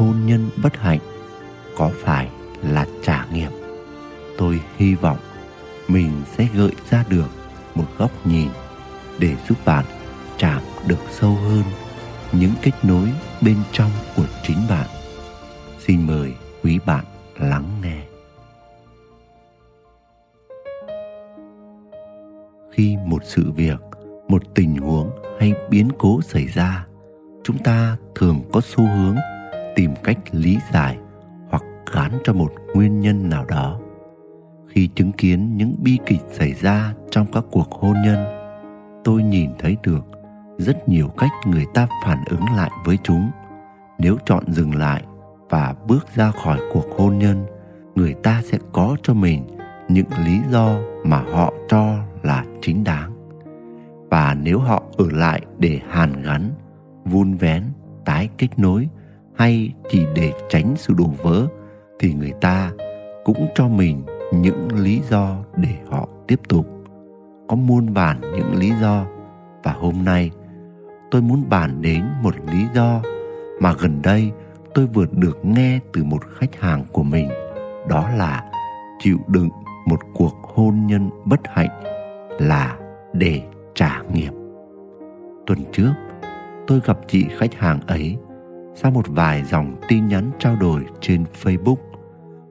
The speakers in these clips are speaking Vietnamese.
hôn nhân bất hạnh có phải là trả nghiệp? Tôi hy vọng mình sẽ gợi ra được một góc nhìn để giúp bạn chạm được sâu hơn những kết nối bên trong của chính bạn. Xin mời quý bạn lắng nghe. Khi một sự việc, một tình huống hay biến cố xảy ra, chúng ta thường có xu hướng tìm cách lý giải hoặc gán cho một nguyên nhân nào đó. Khi chứng kiến những bi kịch xảy ra trong các cuộc hôn nhân, tôi nhìn thấy được rất nhiều cách người ta phản ứng lại với chúng. Nếu chọn dừng lại và bước ra khỏi cuộc hôn nhân, người ta sẽ có cho mình những lý do mà họ cho là chính đáng. Và nếu họ ở lại để hàn gắn, vun vén, tái kết nối hay chỉ để tránh sự đổ vỡ thì người ta cũng cho mình những lý do để họ tiếp tục. Có muôn vàn những lý do và hôm nay tôi muốn bàn đến một lý do mà gần đây tôi vừa được nghe từ một khách hàng của mình, đó là chịu đựng một cuộc hôn nhân bất hạnh là để trả nghiệp. Tuần trước, tôi gặp chị khách hàng ấy sau một vài dòng tin nhắn trao đổi trên Facebook.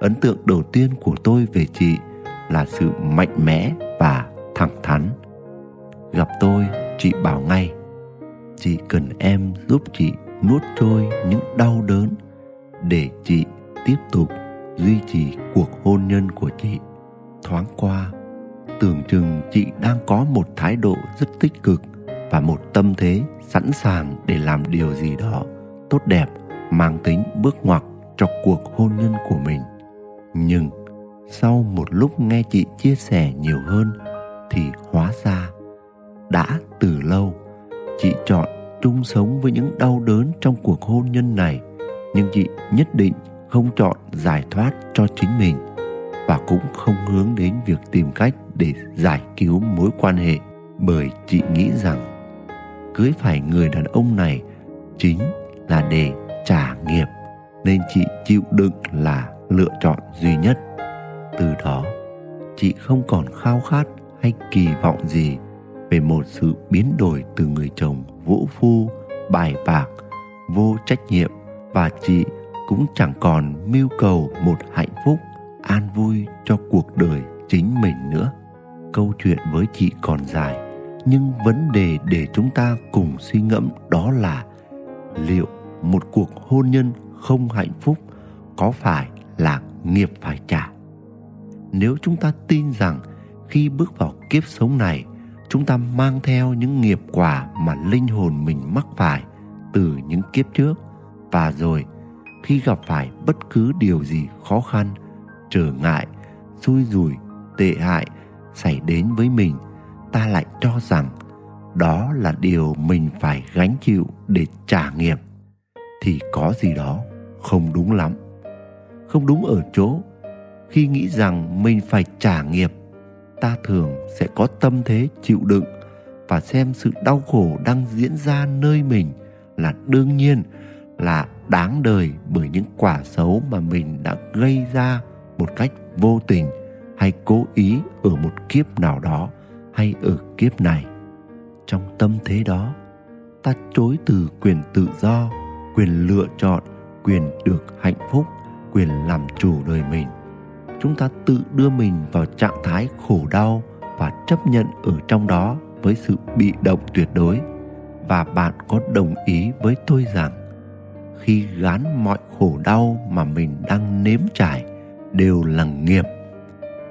Ấn tượng đầu tiên của tôi về chị là sự mạnh mẽ và thẳng thắn. Gặp tôi, chị bảo ngay, chị cần em giúp chị nuốt trôi những đau đớn để chị tiếp tục duy trì cuộc hôn nhân của chị. Thoáng qua, tưởng chừng chị đang có một thái độ rất tích cực và một tâm thế sẵn sàng để làm điều gì đó tốt đẹp, mang tính bước ngoặt cho cuộc hôn nhân của mình. Nhưng sau một lúc nghe chị chia sẻ nhiều hơn thì hóa ra đã từ lâu chị chọn chung sống với những đau đớn trong cuộc hôn nhân này, nhưng chị nhất định không chọn giải thoát cho chính mình và cũng không hướng đến việc tìm cách để giải cứu mối quan hệ. Bởi chị nghĩ rằng cưới phải người đàn ông này chính là để trả nghiệp, nên chị chịu đựng là lựa chọn duy nhất. Từ đó, chị không còn khao khát hay kỳ vọng gì về một sự biến đổi từ người chồng vũ phu, bài bạc, vô trách nhiệm và chị cũng chẳng còn mưu cầu một hạnh phúc, an vui cho cuộc đời chính mình nữa. Câu chuyện với chị còn dài, nhưng vấn đề để chúng ta cùng suy ngẫm đó là liệu một cuộc hôn nhân không hạnh phúc có phải là nghiệp phải trả? Nếu chúng ta tin rằng khi bước vào kiếp sống này, chúng ta mang theo những nghiệp quả mà linh hồn mình mắc phải từ những kiếp trước, và rồi khi gặp phải bất cứ điều gì khó khăn, trở ngại, xui rủi, tệ hại xảy đến với mình, ta lại cho rằng đó là điều mình phải gánh chịu để trả nghiệp, thì có gì đó không đúng lắm. Không đúng ở chỗ, khi nghĩ rằng mình phải trả nghiệp, ta thường sẽ có tâm thế chịu đựng và xem sự đau khổ đang diễn ra nơi mình là đương nhiên là đáng đời bởi những quả xấu mà mình đã gây ra một cách vô tình hay cố ý ở một kiếp nào đó hay ở kiếp này trong tâm thế đó. Ta chối từ quyền tự do, quyền lựa chọn, quyền được hạnh phúc, quyền làm chủ đời mình. Chúng ta tự đưa mình vào trạng thái khổ đau và chấp nhận ở trong đó với sự bị động tuyệt đối. Và bạn có đồng ý với tôi rằng, khi gán mọi khổ đau mà mình đang nếm trải đều là nghiệp,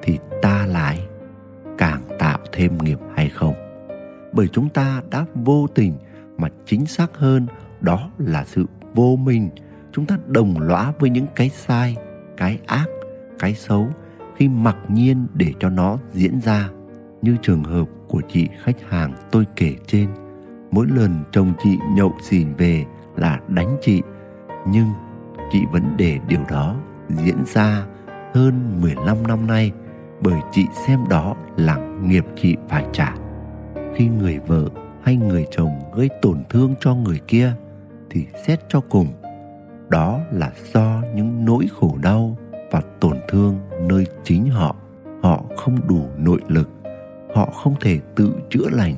thì ta lại càng tạo thêm nghiệp bởi chúng ta đã vô tình, mà chính xác hơn, đó là sự vô minh. Chúng ta đồng lõa với những cái sai, cái ác, cái xấu khi mặc nhiên để cho nó diễn ra. Như trường hợp của chị khách hàng tôi kể trên, mỗi lần chồng chị nhậu xỉn về là đánh chị. Nhưng chị vẫn để điều đó diễn ra hơn 15 năm nay bởi chị xem đó là nghiệp chị phải trả. Khi người vợ hay người chồng gây tổn thương cho người kia thì xét cho cùng, đó là do những nỗi khổ đau và tổn thương nơi chính họ. Họ không đủ nội lực, họ không thể tự chữa lành,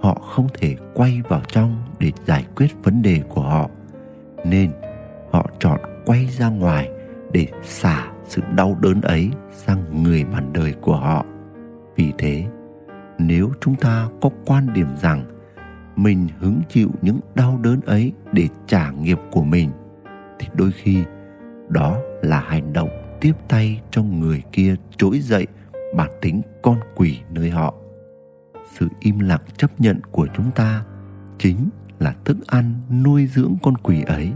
họ không thể quay vào trong để giải quyết vấn đề của họ. Nên, họ chọn quay ra ngoài để xả sự đau đớn ấy sang người bạn đời của họ. Vì thế nếu chúng ta có quan điểm rằng mình hứng chịu những đau đớn ấy để trả nghiệp của mình, thì đôi khi đó là hành động tiếp tay cho người kia trỗi dậy bản tính con quỷ nơi họ. Sự im lặng chấp nhận của chúng ta chính là thức ăn nuôi dưỡng con quỷ ấy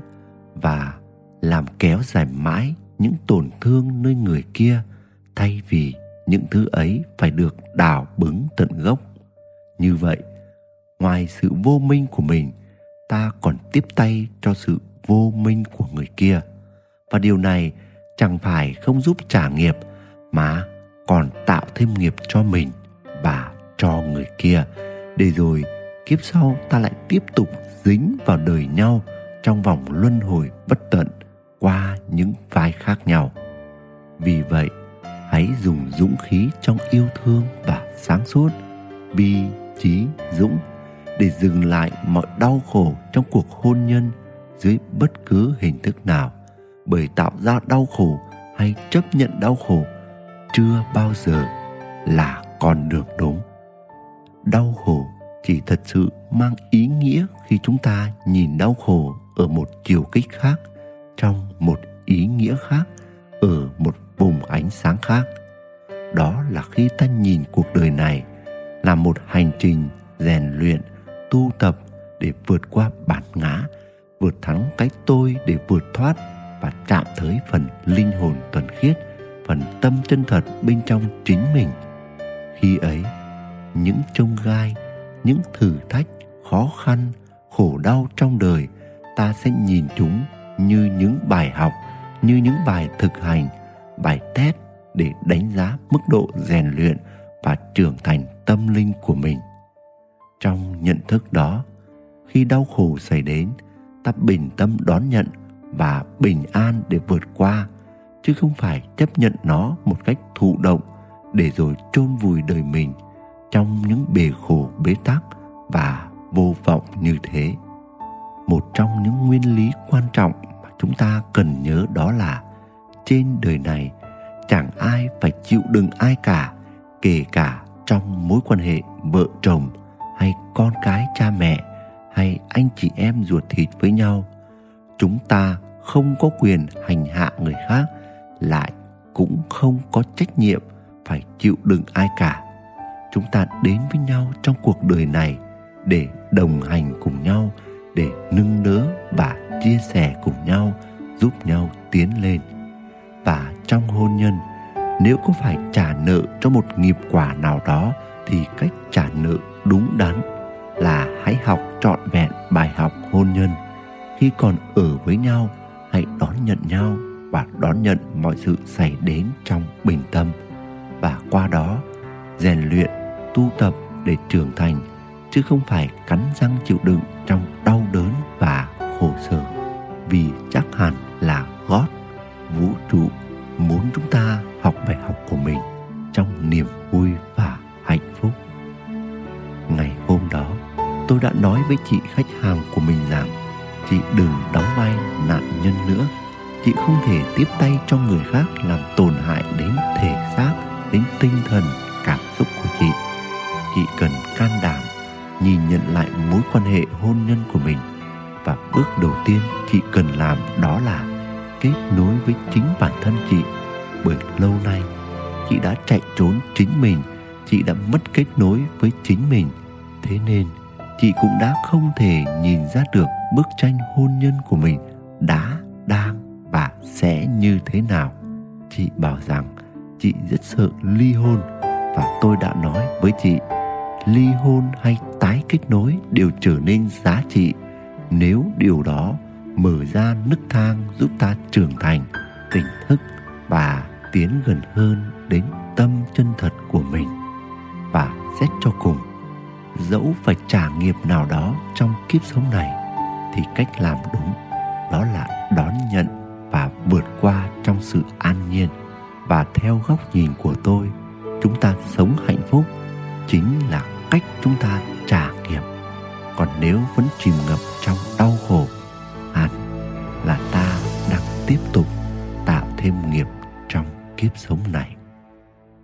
và làm kéo dài mãi những tổn thương nơi người kia thay vì những thứ ấy phải được đào bứng tận gốc. Như vậy, ngoài sự vô minh của mình, ta còn tiếp tay cho sự vô minh của người kia. Và điều này chẳng phải không giúp trả nghiệp, mà còn tạo thêm nghiệp cho mình và cho người kia. Để rồi kiếp sau ta lại tiếp tục dính vào đời nhau trong vòng luân hồi bất tận qua những vai khác nhau. Vì vậy hãy dùng dũng khí trong yêu thương và sáng suốt, bi trí dũng, để dừng lại mọi đau khổ trong cuộc hôn nhân dưới bất cứ hình thức nào. Bởi tạo ra đau khổ hay chấp nhận đau khổ chưa bao giờ là con đường đúng. Đau khổ chỉ thật sự mang ý nghĩa khi chúng ta nhìn đau khổ ở một chiều kích khác trong một ý nghĩa khác, ở một vùng ánh sáng khác. Đó là khi ta nhìn cuộc đời này là một hành trình rèn luyện, tu tập để vượt qua bản ngã, vượt thắng cái tôi để vượt thoát và chạm tới phần linh hồn thuần khiết, phần tâm chân thật bên trong chính mình. Khi ấy, những trông gai, những thử thách, khó khăn, khổ đau trong đời, ta sẽ nhìn chúng như những bài học, như những bài thực hành bài test để đánh giá mức độ rèn luyện và trưởng thành tâm linh của mình. Trong nhận thức đó, khi đau khổ xảy đến, ta bình tâm đón nhận và bình an để vượt qua, chứ không phải chấp nhận nó một cách thụ động để rồi chôn vùi đời mình trong những bề khổ, bế tắc và vô vọng như thế. Một trong những nguyên lý quan trọng mà chúng ta cần nhớ đó là trên đời này, chẳng ai phải chịu đựng ai cả, kể cả trong mối quan hệ vợ chồng hay con cái cha mẹ hay anh chị em ruột thịt với nhau. Chúng ta không có quyền hành hạ người khác, lại cũng không có trách nhiệm phải chịu đựng ai cả. Chúng ta đến với nhau trong cuộc đời này để đồng hành cùng nhau, để nâng đỡ và chia sẻ cùng nhau, giúp nhau tiến lên và trong hôn nhân. Nếu có phải trả nợ cho một nghiệp quả nào đó, thì cách trả nợ đúng đắn là hãy học trọn vẹn bài học hôn nhân. Khi còn ở với nhau, hãy đón nhận nhau và đón nhận mọi sự xảy đến trong bình tâm. Và qua đó, rèn luyện, tu tập để trưởng thành, chứ không phải cắn răng chịu đựng trong đau đớn và khổ sở. Vì chắc hẳn là gót vũ trụ muốn chúng ta học bài học của mình trong niềm vui và hạnh phúc. Ngày hôm đó, tôi đã nói với chị khách hàng của mình rằng, chị đừng đóng vai nạn nhân nữa. Chị không thể tiếp tay cho người khác làm tổn hại đến thể xác, đến tinh thần, cảm xúc của chị. Chị cần can đảm, nhìn nhận lại mối quan hệ hôn nhân của mình. Và bước đầu tiên chị cần làm đó là kết nối với chính bản thân chị. Bởi lâu nay, chị đã chạy trốn chính mình, chị đã mất kết nối với chính mình. Thế nên, chị cũng đã không thể nhìn ra được bức tranh hôn nhân của mình đã, đang và sẽ như thế nào. Chị bảo rằng, chị rất sợ ly hôn và tôi đã nói với chị, ly hôn hay tái kết nối đều trở nên giá trị. Nếu điều đó mở ra nức thang giúp ta trưởng thành, tỉnh thức và tiến gần hơn đến tâm chân thật của mình. Và xét cho cùng, dẫu phải trả nghiệp nào đó trong kiếp sống này, thì cách làm đúng đó là đón nhận và vượt qua trong sự an nhiên. Và theo góc nhìn của tôi, chúng ta sống hạnh phúc chính là cách chúng ta trả nghiệp. Còn nếu vẫn chìm ngập trong đau khổ hạn là ta đang tiếp tục tạo thêm nghiệp trong kiếp sống này.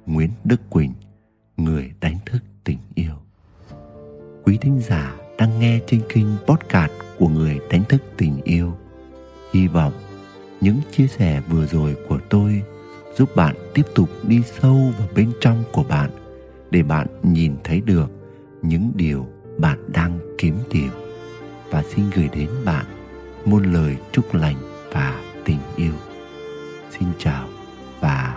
Nguyễn đức quỳnh, người đánh thức tình yêu. Quý thính giả đang nghe trên kênh podcast của người đánh thức tình yêu. Hy vọng những chia sẻ vừa rồi của tôi giúp bạn tiếp tục đi sâu vào bên trong của bạn để bạn nhìn thấy được những điều bạn đang kiếm tìm. Và xin gửi đến bạn muôn lời chúc lành và tình yêu. Xin chào và